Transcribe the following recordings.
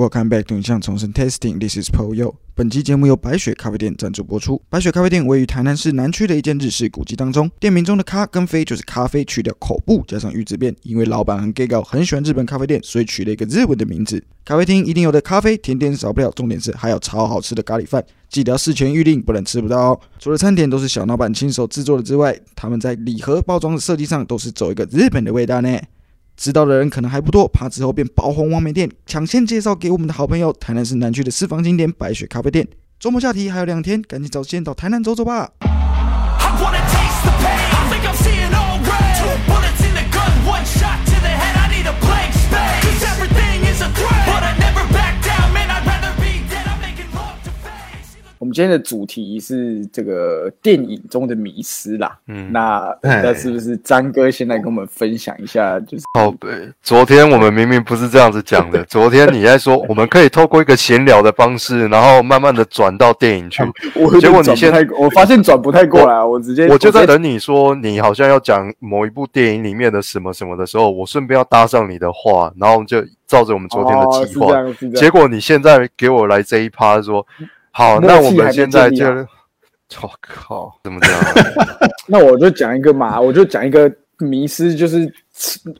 Welcome back to 影像重生 Testing. This is Paul Yo. 本期节目由白雪咖啡店赞助播出。白雪咖啡店位于台南市南区的一间日式古迹当中，店名中的“咖”跟“啡”就是咖啡去掉口部加上玉字边，因为老板很 gay 搞，很喜欢日本咖啡店，所以取了一个日文的名字。咖啡厅一定有的咖啡，甜点少不了，重点是还有超好吃的咖喱饭，记得要事前预定，不能吃不到哦。除了餐点都是小老板亲手制作的之外，他们在礼盒包装的设计上都是走一个日本的味道呢。知道的人可能还不多，怕之后变爆红网美店，抢先介绍给我们的好朋友，台南市南区的私房景点白雪咖啡店。周末假期还有两天，赶紧找时间到台南走走吧。I 我们今天的主题是这个电影中的迷失啦。嗯那哎那是不是张哥先来跟我们分享一下？就是哦，对，昨天我们明明不是这样子讲的。昨天你在说我们可以透过一个闲聊的方式，然后慢慢的转到电影去。我结果你现在我发现转不太过来，我直接我就在等你说你好像要讲某一部电影里面的什么什么的时候，我顺便要搭上你的话，然后就照着我们昨天的计划。结果你现在给我来这一趴说，好，那我们现在就我靠，怎么这样？那我就讲一个嘛，我就讲一个迷失，就是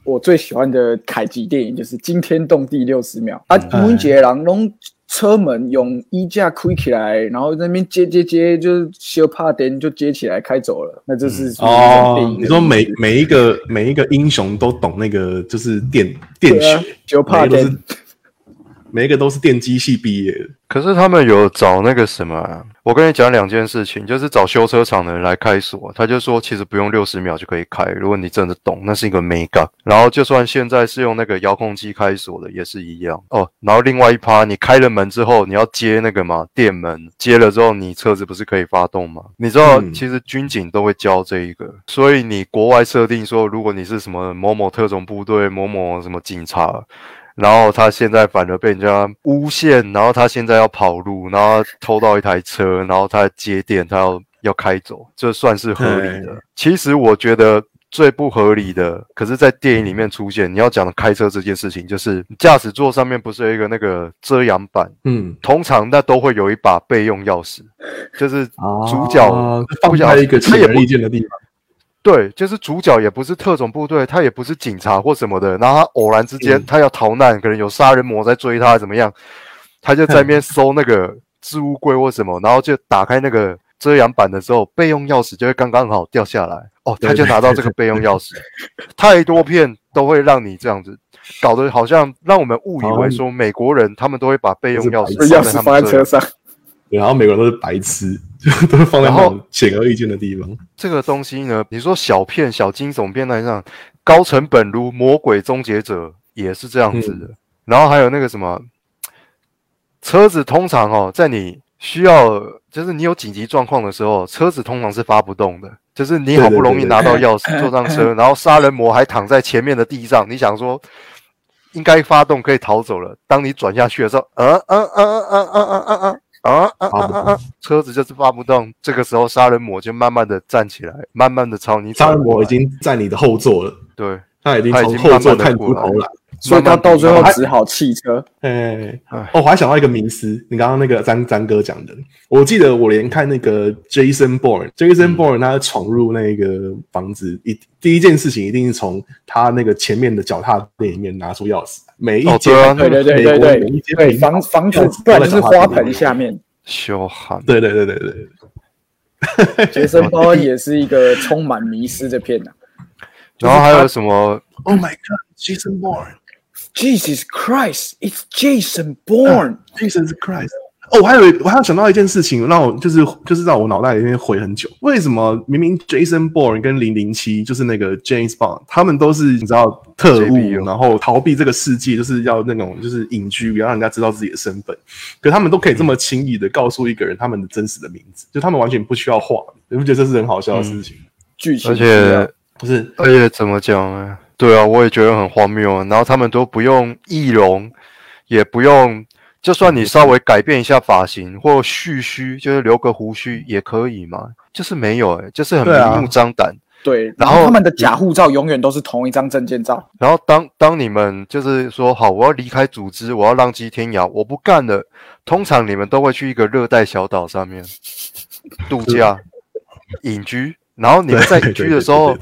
我最喜欢的凯吉电影，就是惊天动地六十秒啊！嗯每一个人拢车门用衣架开起来，然后在那边接接接，就是修怕灯就接起来开走了，那就是哦你说每每一个每一个英雄都懂那个就是电电学，修怕每一个都灯是 每一个都是电机系毕业的。可是他们有找那个什么啊、我跟你讲两件事情，就是找修车厂的人来开锁，他就说其实不用六十秒就可以开，如果你真的懂，那是一个美感。然后就算现在是用那个遥控器开锁的，也是一样哦。然后另外一趴，你开了门之后，你要接那个嘛电门，接了之后你车子不是可以发动吗？你知道，嗯其实军警都会教这一个，所以你国外设定说，如果你是什么某某特种部队、某某什么警察。然后他现在反而被人家诬陷，然后他现在要跑路，然后偷到一台车，然后他接电，他要要开走，这算是合理的。其实我觉得最不合理的，可是，在电影里面出现，你要讲的开车这件事情，就是驾驶座上面不是有一个那个遮阳板，嗯，通常那都会有一把备用钥匙，就是主角啊放不小在一个显而易见的地方。对，就是主角也不是特种部队，他也不是警察或什么的，然后他偶然之间、嗯他要逃难，可能有杀人魔在追他，怎么样？他就在那边 搜那个置物柜或什么，然后就打开那个遮阳板的时候，备用钥匙就会刚刚好掉下来。哦，他就拿到这个备用钥匙。太多片都会让你这样子，搞得好像让我们误以为说美国人他们都会把备用钥匙放在车上，对，然后每个人都是白痴，就都是放在然后那种显而易见的地方。这个东西呢，你说小片、小惊悚片那上，高成本如《魔鬼终结者》也是这样子的。然后还有那个什么，车子通常哦，在你需要就是你有紧急状况的时候，车子通常是发不动的。就是你好不容易拿到钥匙，坐上车，然后杀人魔还躺在前面的地上，你想说应该发动可以逃走了。当你转下去的时候，呃呃呃呃呃呃呃呃呃呃呃呃，车子就是发不动。这个时候，杀人魔就慢慢的站起来，慢慢的朝你走杀人魔已经在你的后座了，对，他已经从后座探出过头来。所以他到最后只好弃车。哎，哦，我还想到一个迷思，你刚刚那个张张哥讲的，我记得我连看那个 Jason Bourne，Jason Bourne 他闯入那个房子，一第一件事情一定是从他那个前面的脚踏垫里面拿出钥匙，每一对啊对对对对对每一间对，平房房子钥匙不然就是花盆下面。羞汗。对对对对对对，杰森·鲍恩 也是一个充满迷失的片呐、然后还有什么？Oh my God，Jason Bourne。Jesus Christ, it's Jason Bourne！、Jesus Christ！哦，我还有一我还有想到一件事情，让我就是就是让我脑袋里面回很久。为什么明明 Jason Bourne 跟零零七就是那个 James Bond，他们都是你知道特务然后逃避这个世界，就是要那种就是隐居，不要让人家知道自己的身份。可他们都可以这么轻易的告诉一个人他们的真实的名字，就他们完全不需要画，你不觉得这是很好笑的事情？剧情而且不是而且怎么讲呢？对啊，我也觉得很荒谬啊。然后他们都不用易容，也不用，就算你稍微改变一下发型或蓄须，就是留个胡须也可以嘛。就是没有、欸，就是很明目张胆。对，然后他们的假护照永远都是同一张证件照。然后当当你们就是说好，我要离开组织，我要浪迹天涯，我不干了。通常你们都会去一个热带小岛上面 度假、隐居，然后你们在隐居的时候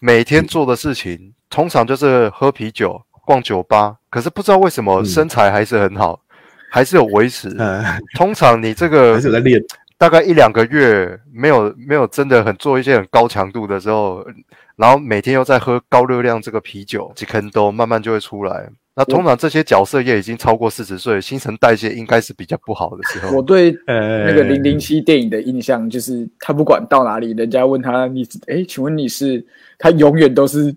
每天做的事情通常就是喝啤酒、逛酒吧。可是不知道为什么嗯身材还是很好，还是有维持。呃，通常你这个 还是在练，大概一两个月没有没有真的很做一些很高强度的时候，然后每天又在喝高热量这个啤酒，几坑都慢慢就会出来。那通常这些角色也已经超过四十岁，新陈代谢应该是比较不好的时候。我对呃，那个零零七电影的印象就是，他不管到哪里，人家问他你哎，请问你是？他永远都是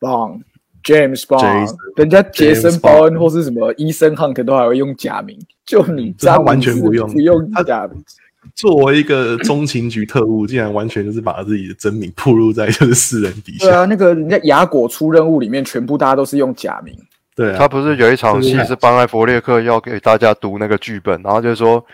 Bond。James Bond，Jason 人家杰森鲍恩或是什么伊森汉克都还会用假名，就你这他詹姆完全不用不用他假名。作为一个中情局特务，竟然完全就是把自己的真名暴露在就是世人底下。对啊，那个人家雅果出任务里面，全部大家都是用假名。对啊，他不是有一场戏是班艾弗列克要给大家读那个剧本，然后就是说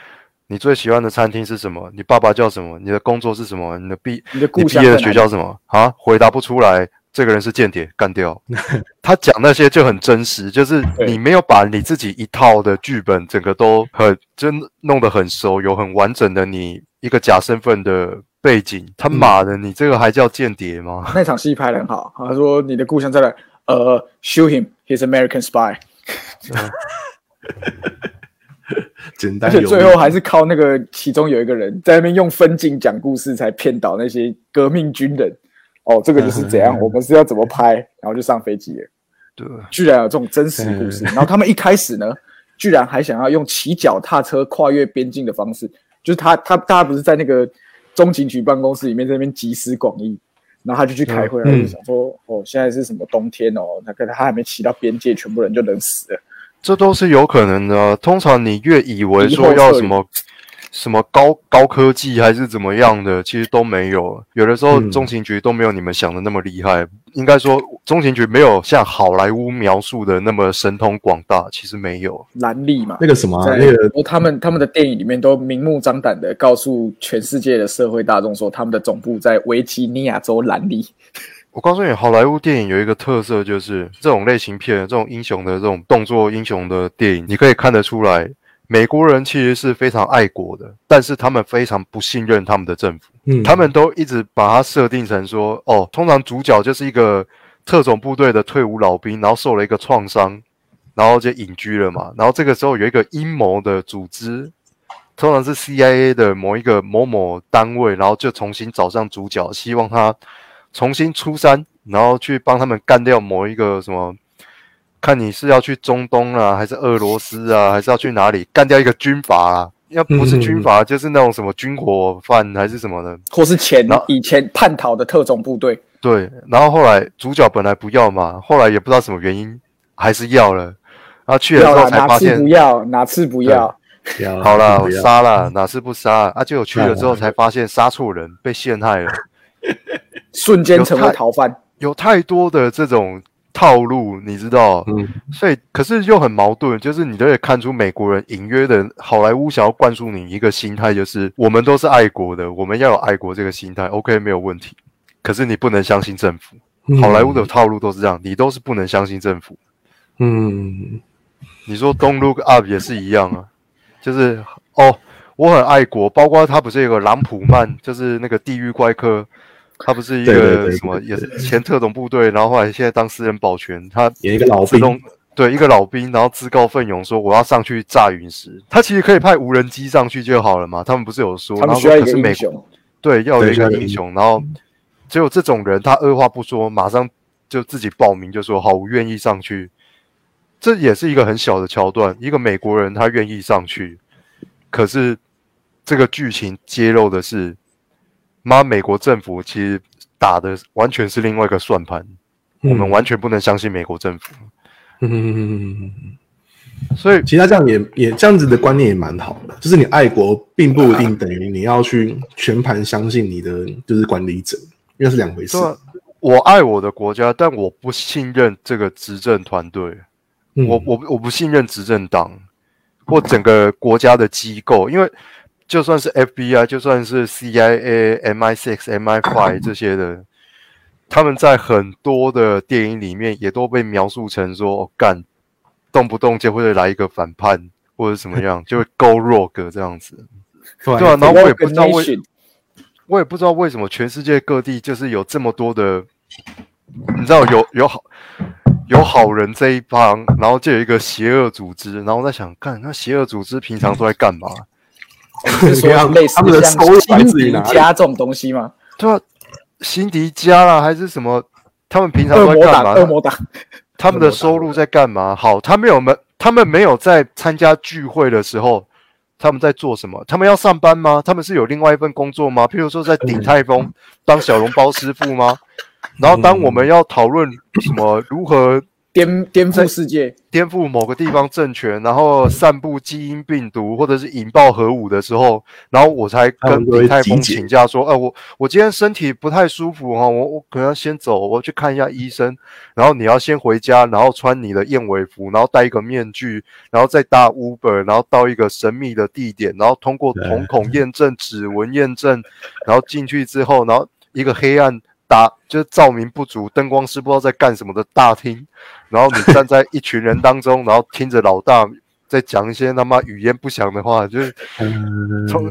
你最喜欢的餐厅是什么？你爸爸叫什么？你的工作是什么？你的毕你的毕业的学校是什么？啊，回答不出来，这个人是间谍，干掉。他讲那些就很真实，就是你没有把你自己一套的剧本整个都很真弄得很熟，有很完整的你一个假身份的背景。他妈的，你这个还叫间谍吗？那场戏拍得很好。他说你的故乡在哪？呃，shoot him，he's American spy。简而且最后还是靠那个其中有一个人在那边用分镜讲故事，才骗倒那些革命军人。哦，这个就是怎样，我们是要怎么拍，然后就上飞机了。对，居然有这种真实故事。然后他们一开始呢，居然还想要用骑脚踏车跨越边境的方式，就是他他大家不是在那个中情局办公室里面在那边集思广益，然后他就去开会，然后就想说，哦，现在是什么冬天哦，那个他还没骑到边界，全部人就冷死了。这都是有可能的啊。通常你越以为说要什么什么高高科技还是怎么样的，其实都没有。有的时候嗯中情局都没有你们想的那么厉害。应该说，中情局没有像好莱坞描述的那么神通广大，其实没有。蓝利嘛，那个什么啊、在那个他们他们的电影里面都明目张胆的告诉全世界的社会大众说，他们的总部在维吉尼亚州兰利。我告诉你，好莱坞电影有一个特色，就是这种类型片、这种英雄的这种动作英雄的电影，你可以看得出来，美国人其实是非常爱国的，但是他们非常不信任他们的政府。嗯，他们都一直把它设定成说，哦，通常主角就是一个特种部队的退伍老兵，然后受了一个创伤，然后就隐居了嘛。然后这个时候有一个阴谋的组织，通常是 CIA 的某一个某某单位，然后就重新找上主角，希望他重新出山，然后去帮他们干掉某一个什么。看你是要去中东啊，还是俄罗斯啊，还是要去哪里干掉一个军阀啊？要不是军阀，就是那种什么军火贩还是什么的。或是前以前叛逃的特种部队，对，然后后来主角本来不要嘛，后来也不知道什么原因还是要了，然后去了之后才发现哪次不，要，哪次不要，好啦，我杀了，哪次不杀啊？结果去了之后才发现杀错人，被陷害了，瞬间成为逃犯。有太多的这种套路，你知道？嗯，所以可是又很矛盾，就是你都可以看出美国人隐约的好莱坞想要灌输你一个心态，就是我们都是爱国的，我们要有爱国这个心态，OK 没有问题。可是你不能相信政府，好莱坞的套路都是这样，你都是不能相信政府。嗯，你说 Don't Look Up 也是一样啊，就是哦，我很爱国，包括他不是有个朗普曼，就是那个地狱怪客，他不是一对对对个什么，对也是前特种部队，然后后来现在当私人保全，他演一个老兵。对一个老兵，然后自告奋勇说我要上去炸陨石，他其实可以派无人机上去就好了嘛，他们不是有说，然后他们需要一说可是美国个英雄，对，要有一个英个英雄，然后只有这种人，他二话不说，马上就自己报名，就说好，我愿意上去。这也是一个很小的桥段，一个美国人他愿意上去，可是这个剧情揭露的是，妈，美国政府其实打的完全是另外一个算盘，我们完全不能相信美国政府。嗯，所以其实他这样也也这样子的观念也蛮好的，就是你爱国并不一定等于你要去全盘相信你的就是管理者，因为是两回事我爱我的国家，但我不信任这个执政团队。嗯我我我不信任执政党或整个国家的机构，因为就算是 FBI，就算是 CIA、MI6、MI5 这些的，他们在很多的电影里面也都被描述成说，哦干、动不动就会来一个反叛或者怎么样，就会 go rogue 这样子。对对啊，然后我也不知道为我也不知道为什么全世界各地就是有这么多的，你知道有有好有好人这一帮，然后就有一个邪恶组织，然后我在想，干那邪恶组织平常都在干嘛？是说类似的像辛？迪加这种东西吗？对啊，辛迪加啦，还是什么？他们平常都在干嘛？恶魔党，他们的收入在干嘛？好，他们有没他们没有在参加聚会的时候，他们在做什么？他们要上班吗？他们是有另外一份工作吗？譬如说在鼎泰丰当小笼包师傅吗？然后当我们要讨论什么如何颠颠覆世界。颠覆某个地方政权，然后散布基因病毒或者是引爆核武的时候，然后我才跟他们都会鼎泰丰集结请假说，呃，我我今天身体不太舒服哈，我我可能要先走，我去看一下医生，然后你要先回家，然后穿你的燕尾服，然后戴一个面具，然后再搭 Uber，然后到一个神秘的地点，然后通过瞳孔验证、指纹验证，然后进去之后，然后一个黑暗。打就是照明不足，灯光师不知道在干什么的大厅，然后你站在一群人当中，然后听着老大在讲一些他妈语言不详的话，就是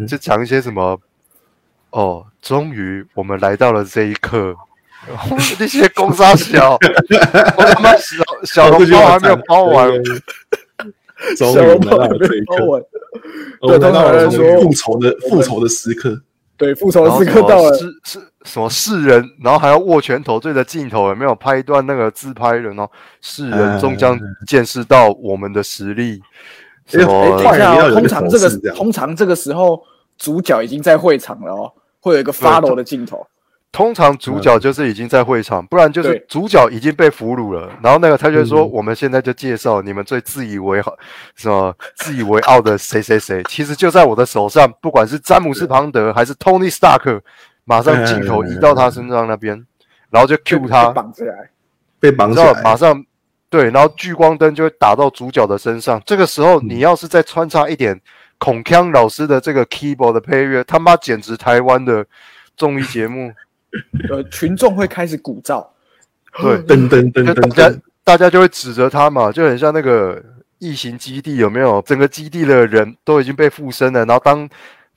就讲一些什么哦，终于我们来到了这一刻。那些公杀小，我他妈小小笼包还没有包完，终于小来笼包还没到了这一刻，对通常来说复仇的复仇的时刻。对，复仇的时刻到了，是是什么世人，然后还要握拳头对着镜头，有没有拍一段那个自拍的？然后世人终将见识到我们的实力。什哎么等一下通常这个通常这个时候主角已经在会场了哦，会有一个 follow 的镜头。通常主角就是已经在会场，不然就是主角已经被俘虏了。然后那个他就说：“嗯我们现在就介绍你们最自以为好、什么自以为傲的谁谁谁，其实就在我的手上。不管是詹姆斯庞德还是 Tony Stark，马上镜头移到他身上那边，然后就 Q 他，绑起来，被绑起来，马上对，然后聚光灯就会打到主角的身上。这个时候，你要是再穿插一点孔锵老师的这个 keyboard 的配乐，他妈简直台湾的综艺节目。呃，群众会开始鼓噪。对，噔噔噔噔就大家，大家就会指责他嘛，就很像那个异形基地有没有？整个基地的人都已经被附身了，然后当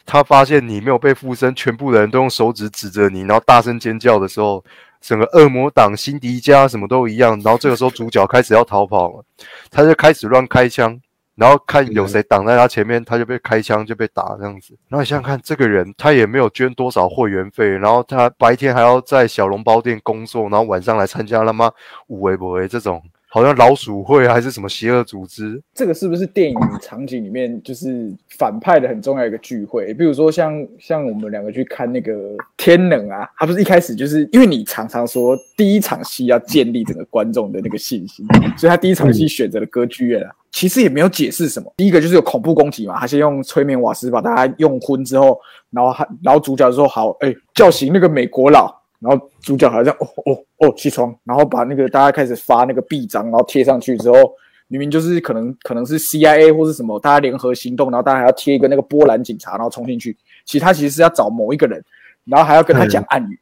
他发现你没有被附身，全部的人都用手指指着你，然后大声尖叫的时候，整个恶魔党、辛迪加什么都一样。然后这个时候主角开始要逃跑了，他就开始乱开枪。然后看有谁挡在他前面，他就被开枪就被打这样子。然后你想想看，这个人他也没有捐多少会员费，然后他白天还要在小笼包店工作，然后晚上来参加他妈五维不维这种，好像老鼠会还是什么邪恶组织。这个是不是电影场景里面就是反派的很重要一个聚会？比如说像像我们两个去看那个《天能》啊，他不是一开始就是因为你常常说第一场戏要建立整个观众的那个信心，所以他第一场戏选择了歌剧院啊。其实也没有解释什么，第一个就是有恐怖攻击嘛，他先用催眠瓦斯把大家用昏之后，然后他然后主角就说好，哎、叫醒那个美国佬，然后主角好像哦哦哦起床，然后把那个大家开始发那个臂章，然后贴上去之后，明明就是可能可能是 CIA 或是什么，大家联合行动，然后大家还要贴一个那个波兰警察，然后冲进去，其实他其实是要找某一个人，然后还要跟他讲暗语、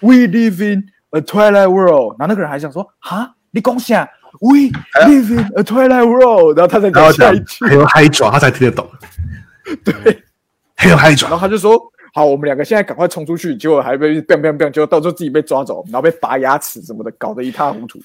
w e live in a twilight world，然后那个人还想说哈，你恭喜啊？We live in a twilight world，然后他才然后讲讲下一句，还有嗨爪，他才听得懂。对。还有嗨然后，他就说：“好，我们两个现在赶快冲出去。”结果还被 biang biang biang，结果到时候自己被抓走，然后被拔牙齿什么的，搞得一塌糊涂。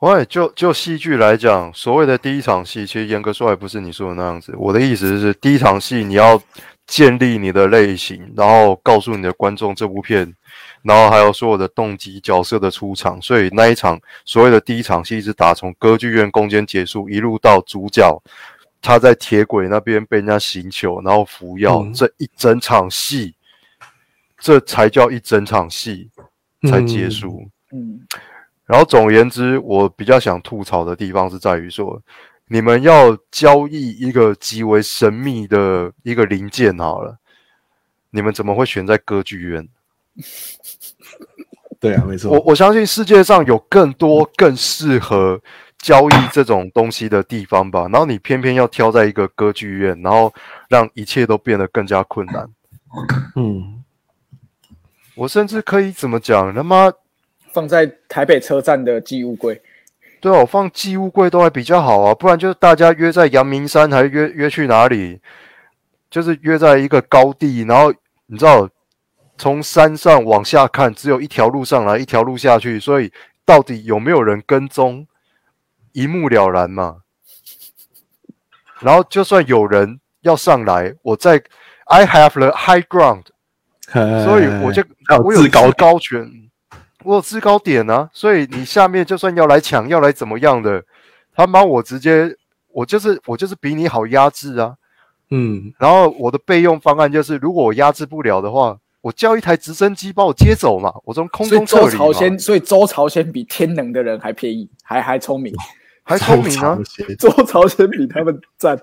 喂，就就戏剧来讲，所谓的第一场戏，其实严格说来不是你说的那样子。我的意思是，第一场戏你要建立你的类型，然后告诉你的观众这部片，然后还有所有的动机、角色的出场。所以那一场所谓的第一场戏是打从歌剧院攻坚结束，一路到主角他在铁轨那边被人家行求，然后服药，嗯这一整场戏，这才叫一整场戏才结嗯束。嗯，然后总而言之，我比较想吐槽的地方是在于说，你们要交易一个极为神秘的一个零件好了，你们怎么会选在歌剧院？对啊，没错。我我相信世界上有更多更适合交易这种东西的地方吧。然后你偏偏要挑在一个歌剧院，然后让一切都变得更加困难。嗯，我甚至可以怎么讲？他妈放在台北车站的寄物柜。对啊，我放寄物柜都还比较好啊，不然就是大家约在阳明山，还约约去哪里？就是约在一个高地，然后你知道，从山上往下看，只有一条路上来，一条路下去，所以到底有没有人跟踪，一目了然嘛。然后就算有人要上来，我在 I have the high ground，所以我就我有制高制高权，我有制高点啊，所以你下面就算要来抢，要来怎么样的，他妈我直接我就是我就是比你好压制啊。嗯，然后我的备用方案就是，如果我压制不了的话，我叫一台直升机把我接走嘛，我从空中撤离嘛，周朝鲜，所以周朝鲜比天能的人还便宜，还还聪明。还聪明啊周朝鲜比他们赞。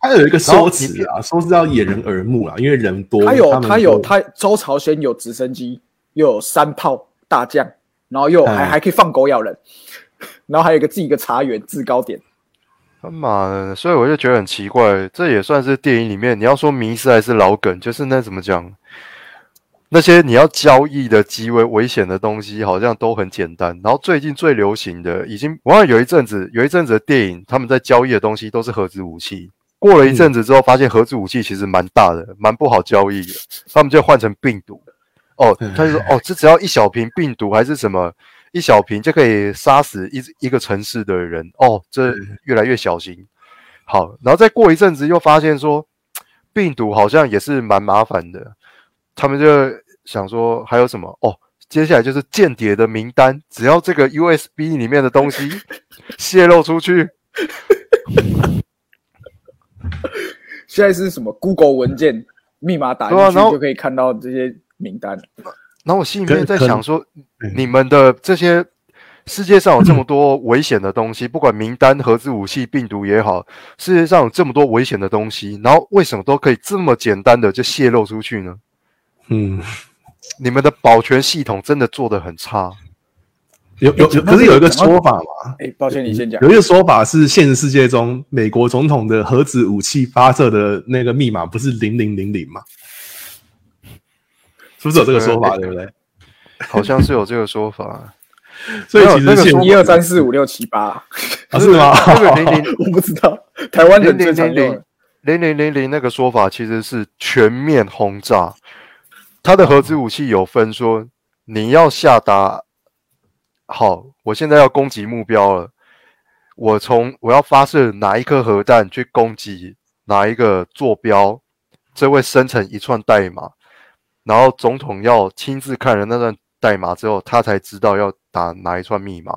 他有一个说辞啊，说是要掩人耳目啊，因为人多。他有他有他周朝鲜有直升机，又有三炮大将，然后又有还嗯还可以放狗咬人，然后还有一个自己一个茶园制高点。他妈的，所以我就觉得很奇怪，这也算是电影里面你要说迷失还是老梗，就是那怎么讲，那些你要交易的极为危险的东西，好像都很简单。然后最近最流行的，已经我好像有一阵子有一阵子的电影，他们在交易的东西都是核子武器。过了一阵子之后，发现核子武器其实蛮大的，蛮不好交易的，他们就换成病毒。哦，他就说哦，这只要一小瓶病毒还是什么，一小瓶就可以杀死一一个城市的人。哦，这越来越小心。好，然后再过一阵子又发现说，病毒好像也是蛮麻烦的，他们就想说还有什么？哦，接下来就是间谍的名单，只要这个 USB 里面的东西 泄露出去，现在是什么？Google 文件密码打进对啊然后去就可以看到这些名单。然后我心里面在想说嗯，你们的这些世界上有这么多危险的东西，不管名单、核子武器、病毒也好，世界上有这么多危险的东西，然后为什么都可以这么简单的就泄露出去呢？嗯，你们的保全系统真的做的很差。有有有，可是有一个说法嘛，哎，抱歉，你先讲有。一个说法是，现实世界中美国总统的核子武器发射的那个密码不是零零零零吗？是不是有这个说法？对不对？好像是有这个说法，所以其实是一二三四五六七八，啊是吗？那个零零 我不知道，台湾零零零零。零零零零那个说法其实是全面轰炸。它的核子武器有分说，你要下达好，我现在要攻击目标了，我从我要发射哪一颗核弹去攻击哪一个坐标，这会生成一串代码，然后总统要亲自看了那段代码之后，他才知道要打哪一串密码。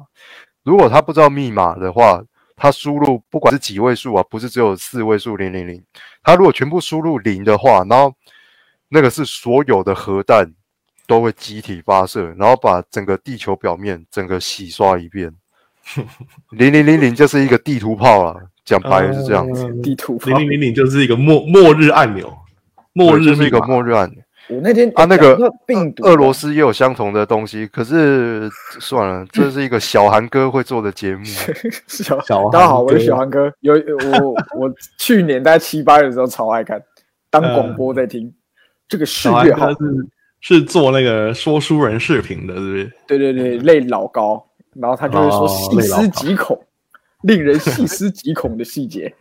如果他不知道密码的话，他输入不管是几位数啊，不是只有四位数零零零，他如果全部输入零的话，然后那个是所有的核弹都会集体发射，然后把整个地球表面整个洗刷一遍。零零零零就是一个地图炮啊，讲白了是这样子，地图炮零零零零就是一个末末日按钮，末日是一个末日按钮。我那天啊，那个病毒，俄罗斯也有相同的东西，可是算了，这是一个小韩哥会做的节目。小小大家好，我是小韩哥。有我我去年大概七八月的时候超爱看，当广播在听。这个四小孩月好，是是做那个说书人视频的，是不是？对对对，泪老高，然后他就会说哦细思极恐，令人细思极恐的细节。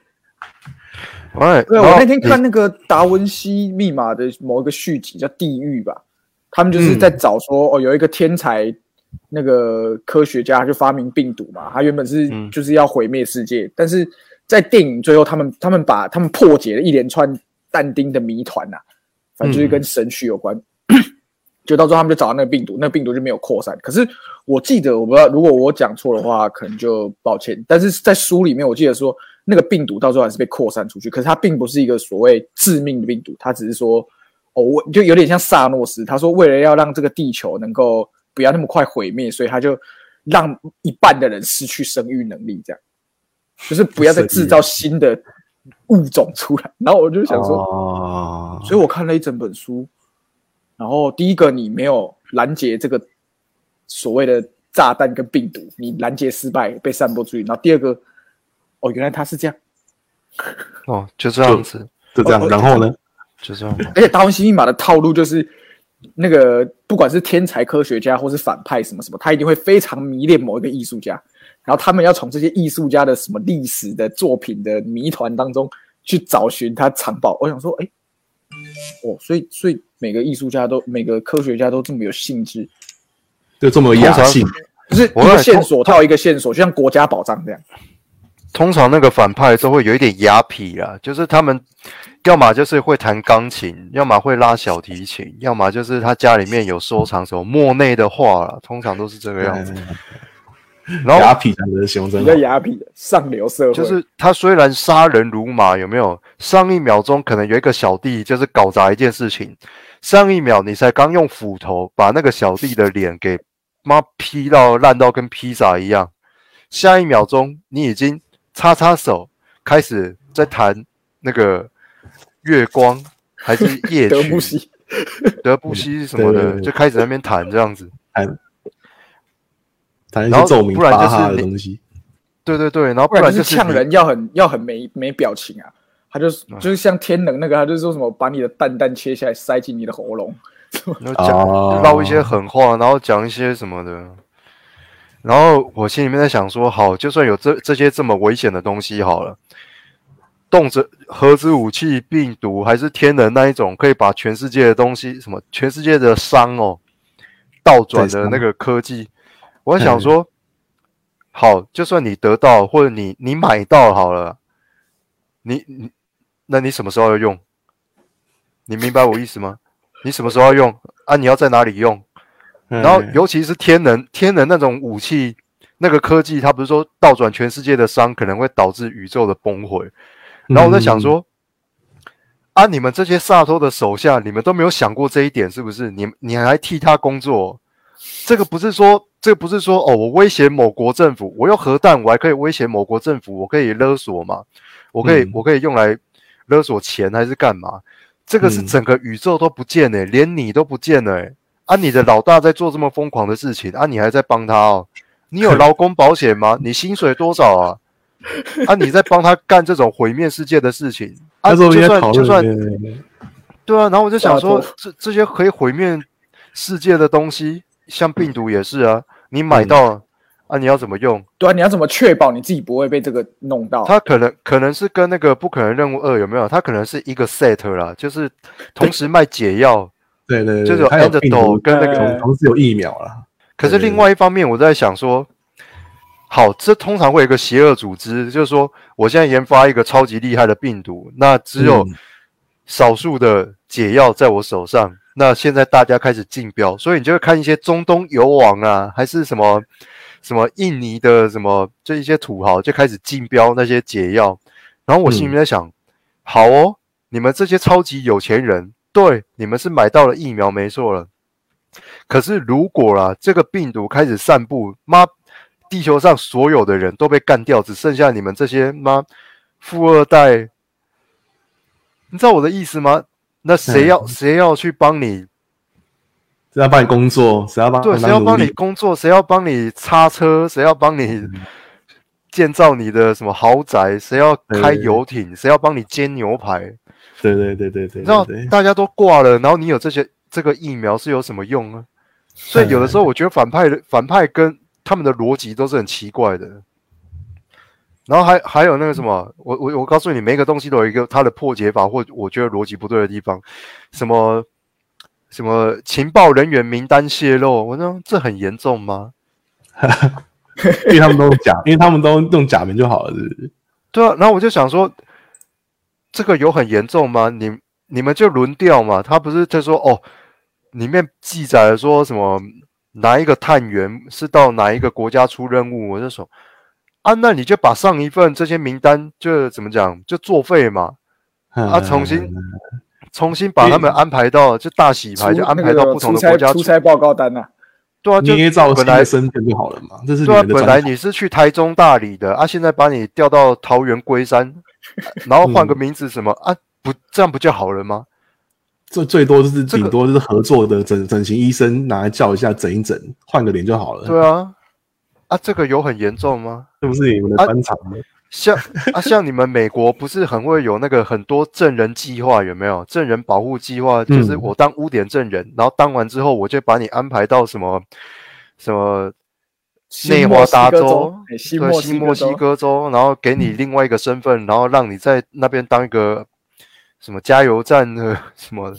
哎，对，我那天看那个达文西密码的某一个续集叫《地狱》吧，他们就是在找说，哦，有一个天才那个科学家就发明病毒嘛，他原本是嗯。就是要毁灭世界，但是在电影最后，他们他们把他们破解了一连串但丁的谜团呐、反正就是跟神学有关。就到时候他们就找到那个病毒，那个病毒就没有扩散。可是我记得，我不知道如果我讲错的话，可能就抱歉。但是在书里面，我记得说那个病毒到最后还是被扩散出去，可是它并不是一个所谓致命的病毒，它只是说哦，我就有点像萨诺斯，他说为了要让这个地球能够不要那么快毁灭，所以他就让一半的人失去生育能力，这样就是不要再制造新的物种出来。然后我就想说，哦，所以我看了一整本书，然后第一个你没有拦截这个所谓的炸弹跟病毒，你拦截失败被散播出去，然后第二个，哦，原来他是这样，哦，就这样子，就这样。哦然后呢？就这样。而且达文西密码的套路就是那个不管是天才科学家或是反派什么什么，他一定会非常迷恋某一个艺术家，然后他们要从这些艺术家的什么历史的作品的谜团当中去找寻他藏宝。我想说，哎，哦，所以所以每个艺术家都每个科学家都这么有兴致，就这么有雅兴。就是一个线索套一个线索，就像国家宝藏这样。通常那个反派都会有一点雅痞啦，就是他们要么就是会弹钢琴，要么会拉小提琴，要么就是他家里面有收藏什么莫内的画啦，通常都是这个样子。然后雅痞讲的形容真比较。雅痞的上流社会，就是他虽然杀人如麻，有没有？上一秒钟可能有一个小弟就是搞砸一件事情，上一秒你才刚用斧头把那个小弟的脸给妈劈到烂到跟披萨一样，下一秒钟你已经擦擦手开始在弹那个月光还是夜曲，德布西。德布西什么的，对对对就开始在那边弹这样子。谈谈一然后些奏鸣不然就是巴哈的东西。对对对，然后不然就是你就是呛人要很要很没没表情啊，他就是就是像天能那个，他就说什么把你的蛋蛋切下来塞进你的喉咙，然后讲哦唠一些狠话，然后讲一些什么的。然后我心里面在想说，好，就算有这这些这么危险的东西好了，动辄核子武器、病毒还是天能那一种，可以把全世界的东西，什么全世界的伤哦，倒转的那个科技，我在想说，好，就算你得到或者你你买到好了，你你那你什么时候要用？你明白我意思吗？你什么时候要用啊？你要在哪里用？然后嗯尤其是天能，天能那种武器，那个科技，它不是说倒转全世界的伤，可能会导致宇宙的崩毁。然后我在想说，啊，你们这些萨托的手下，你们都没有想过这一点，是不是？你你还替他工作？这个不是说，这个不是说哦，我威胁某国政府，我用核弹，我还可以威胁某国政府，我可以勒索嘛？我可以，嗯我可以用来勒索钱还是干嘛？这个是嗯整个宇宙都不见呢、连你都不见了、欸。啊，你的老大在做这么疯狂的事情，啊，你还在帮他哦？你有劳工保险吗？你薪水多少啊？啊，你在帮他干这种毁灭世界的事情啊？就算就算对啊，然后我就想说，这这些可以毁灭世界的东西，像病毒也是啊，你买到了、啊，你要怎么用？对啊，你要怎么确保你自己不会被这个弄到？它可能可能是跟那个不可能任务二有没有？它可能是一个 set 啦，就是同时卖解药，对对对，就是 antidote 毒跟那个同同时有疫苗啦。可是另外一方面，我在想说，好，这通常会有一个邪恶组织，就是说，我现在研发一个超级厉害的病毒，那只有嗯少数的解药在我手上。那现在大家开始竞标，所以你就会看一些中东油王啊，还是什么什么印尼的什么，这一些土豪就开始竞标那些解药。然后我心里面在想，好哦，你们这些超级有钱人，对，你们是买到了疫苗没错了。可是如果啦，这个病毒开始散布，妈，地球上所有的人都被干掉，只剩下你们这些妈富二代，你知道我的意思吗？那谁要、谁要去帮你？谁要帮你工作？谁要帮？对，谁要帮你？工作？谁要帮你擦车？谁要帮你建造你的什么豪宅？谁要开对游艇？谁要帮你煎牛排？对对对对对，你知道大家都挂了，然后你有这些这个疫苗是有什么用呢？所以有的时候我觉得反派的反派跟他们的逻辑都是很奇怪的。然后还还有那个什么，我我我告诉你，每一个东西都有一个它的破解法，或我觉得逻辑不对的地方。什么什么情报人员名单泄露，我说这很严重吗？因为他们都用假，因为他们都用假名就好了，是不是？对啊，然后我就想说，这个有很严重吗？你你们就轮调嘛？他不是在说哦，里面记载了说什么哪一个探员是到哪一个国家出任务？我就说啊，那你就把上一份这些名单就怎么讲，就作废嘛，啊重新重新把他们安排到就大洗牌，就安排到不同的国家出。出差报告单呐、对啊，就捏造新本来的身份就好了嘛，这是你对啊。本来你是去台中、大理的啊，现在把你调到桃园龟山，然后换个名字什么、啊？不，这样不就好了吗？这最多就是这个顶多就是合作的整整形医生拿来叫一下整一整，换个脸就好了。对啊，啊，这个有很严重吗？这不是你们的啊专长吗？像啊，像你们美国不是很会有那个很多证人计划，有没有证人保护计划？就是嗯我当污点证人，然后当完之后，我就把你安排到什么什么内华达州西墨西哥州，哎西对墨西墨西西哥州哥州，然后给你另外一个身份，然后让你在那边当一个什么加油站的什么。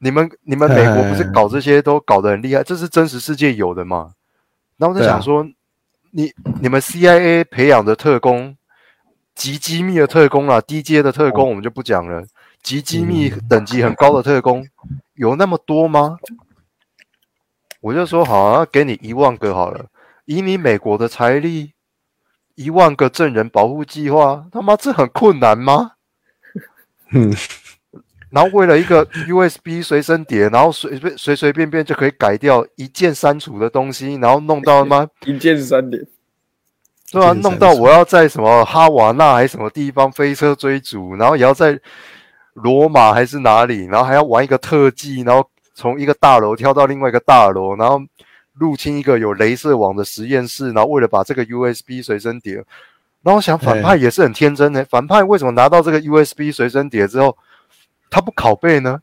你们你们美国不是搞这些都搞得很厉害，这是真实世界有的嘛？然后我在对啊。想说，你你们 CIA 培养的特工，极机密的特工啊，低阶的特工我们就不讲了，极机密等级很高的特工有那么多吗？我就说好、啊，给你一万个好了，以你美国的财力，一万个证人保护计划，他妈这很困难吗？嗯，然后为了一个 USB 随身碟，然后随随随随便便就可以改掉一键删除的东西，然后弄到他妈 一键三连，对啊，弄到我要在什么哈瓦那还是什么地方飞车追逐，然后也要在罗马还是哪里，然后还要玩一个特技，然后从一个大楼跳到另外一个大楼，然后入侵一个有镭射网的实验室，然后为了把这个 USB 随身碟，然后我想反派也是很天真的，反派为什么拿到这个 USB 随身碟之后，他不拷贝呢？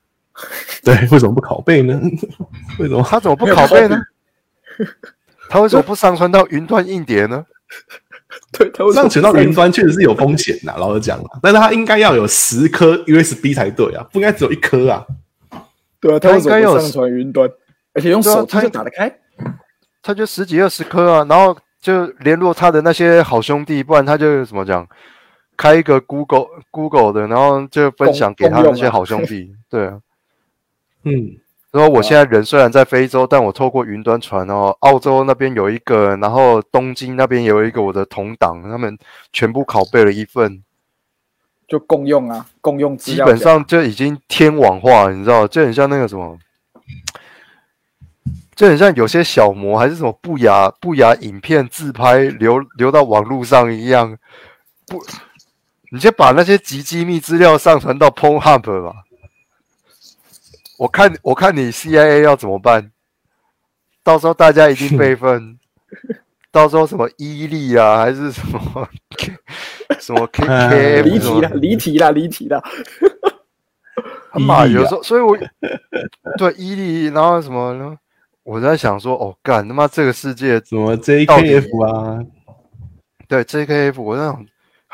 对，为什么不拷贝呢？为什么？他怎么不拷贝呢？他为什么不上传到云端硬碟呢？对，他上传到云端确实是有风险的，老实讲啊，但是他应该要有十颗 USB 才对啊，不应该只有一颗啊。对啊，他为什他应该有上传云端？而且用手机他就打得开，他就十几二十颗啊，然后就联络他的那些好兄弟，不然他就怎么讲，开一个 Google Google 的，然后就分享给他的那些好兄弟。对啊，嗯，然后我现在人虽然在非洲，但我透过云端传哦，澳洲那边有一个，然后东京那边有一个我的同党，他们全部拷贝了一份，就共用啊，共用基。本上就已经天网化，你知道，就很像那个什么，就很像有些小模还是什么不雅不雅影片自拍流流到网络上一样，不，你先把那些极机密资料上传到 Pornhub 吧。我看我看你 CIA 要怎么办？到时候大家一定备份，到时候什么伊利啊，还是什么 什么 K 哎 K 离题了，离题了，离题了。他 妈，有时候，所以我对伊利，然后什么呢？我在想说，哦，干他妈这个世界，怎么 JKF 啊，对 JKF，我那种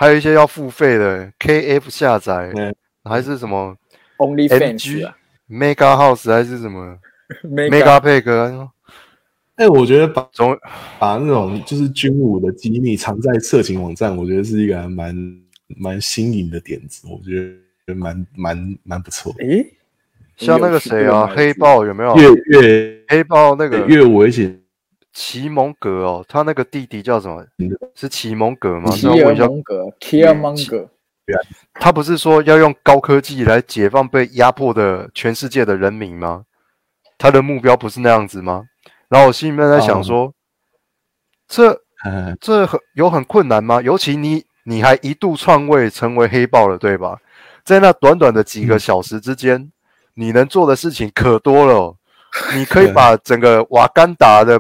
还有一些要付费的 KF 下载，嗯。还是什么 Only MG Fans 啊。Mega House 还是什么，Mega。Mega Pack，哎，我觉得把总把那种就是军武的机密藏在色情网站，我觉得是一个还蛮蛮新颖的点子，我觉得蛮蛮蛮不错的，诶，像那个谁啊，黑豹有没有？越越黑豹那个越危险，奇蒙格哦，他那个弟弟叫什么嗯？是奇蒙格吗？奇尔那我问一下蒙格 g e r 他不是说要用高科技来解放被压迫的全世界的人民吗？他的目标不是那样子吗？然后我心里面在想说，这嗯，这很有很困难吗？尤其你你还一度篡位成为黑豹了，对吧？在那短短的几个小时之间，你能做的事情可多了哦、你可以把整个瓦干达的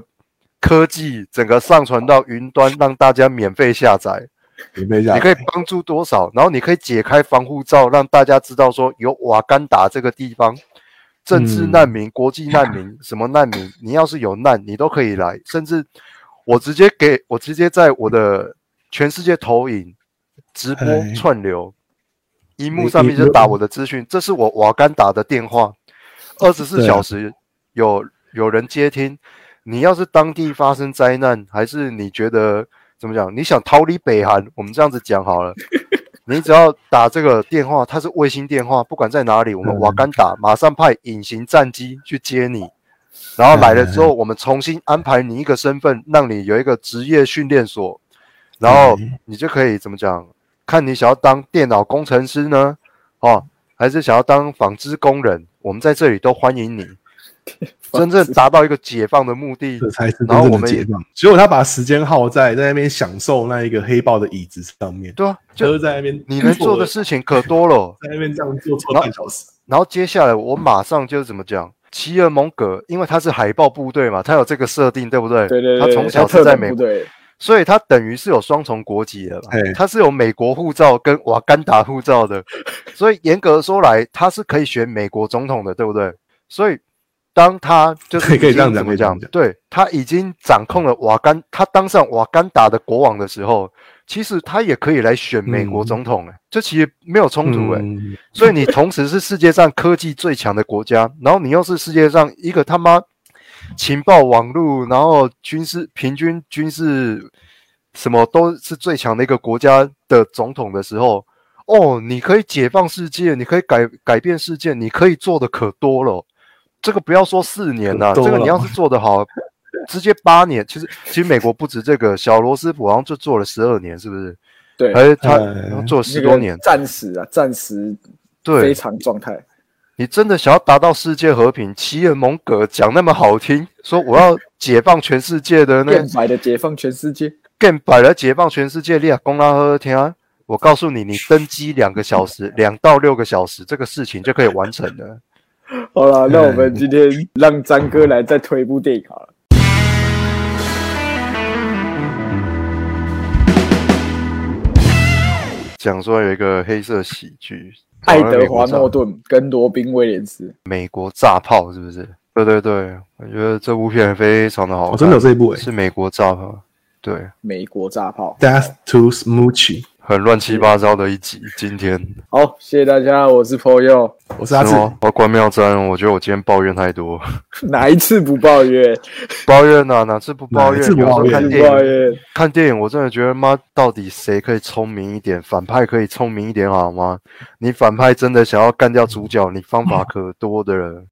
科技整个上传到云端，让大家免费下载。免费下你可以帮助多少？然后你可以解开防护罩，让大家知道说有瓦干达这个地方，政治难民、国际难民、什么难民，你要是有难，你都可以来。甚至我直接给我直接在我的全世界投影、直播哎串流，荧幕上面就打我的资讯，这是我瓦干达的电话，二十四小时有有人接听。你要是当地发生灾难，还是你觉得怎么讲？你想逃离北韩，我们这样子讲好了。你只要打这个电话，它是卫星电话，不管在哪里，我们嗯瓦干达马上派隐形战机去接你。然后来了之后，我们重新安排你一个身份，让你有一个职业训练所，然后你就可以怎么讲？看你想要当电脑工程师呢，哦，还是想要当纺织工人？我们在这里都欢迎你。真正达到一个解放的目的这，才是真正然后我们的解放。结果他把时间耗在在那边享受那一个黑豹的椅子上面，对啊，就就是在那边你能做的事情可多了。在那边这样做做半小时。然后接下来我马上就是怎么讲，奇尔蒙格，因为他是海豹部队嘛，他有这个设定，对不对？对对对，他从小特是在美国，所以他等于是有双重国籍的？他是有美国护照跟瓦干达护照的，所以严格说来，他是可以选美国总统的，对不对？所以当他就是可以这样讲可以这样讲。对他已经掌控了瓦干，他当上瓦干达的国王的时候，其实他也可以来选美国嗯总统、欸，这其实没有冲突、欸，嗯。所以你同时是世界上科技最强的国家，然后你又是世界上一个他妈情报网络，然后军事平均军事什么都是最强的一个国家的总统的时候，哦，你可以解放世界，你可以改改变世界，你可以做的可多了。这个不要说四年了这个你要是做得好，直接八年。其实其实美国不止这个，小罗斯福好像就做了十二年，是不是？对，还是他哎他做了十那个多年？暂时啊，暂时对，非常状态。你真的想要达到世界和平，齐尔蒙格讲那么好听，说我要解放全世界的那变白的解放全世界，更白的解放全世界，利亚公拉喝天啊！我告诉你，你登机两个小时，两到六个小时，这个事情就可以完成了。好了，那我们今天让张哥来再推一部电影好了。讲说有一个黑色喜剧，爱德华诺顿跟罗宾威廉斯，美国炸炮是不是？对对对，我觉得这部片非常的好看，哦真的有这一部诶是美国炸炮，对，美国炸炮。Death to Smoochie，很乱七八糟的一集。今天好，谢谢大家，我是 p o y 我是阿志是，吗？我关妙真，我觉得我今天抱怨太多，哪一次不抱怨？抱怨哪哪次不抱怨？看电影，抱怨。看电影我真的觉得妈，到底谁可以聪明一点？反派可以聪明一点好吗？你反派真的想要干掉主角，你方法可多的了。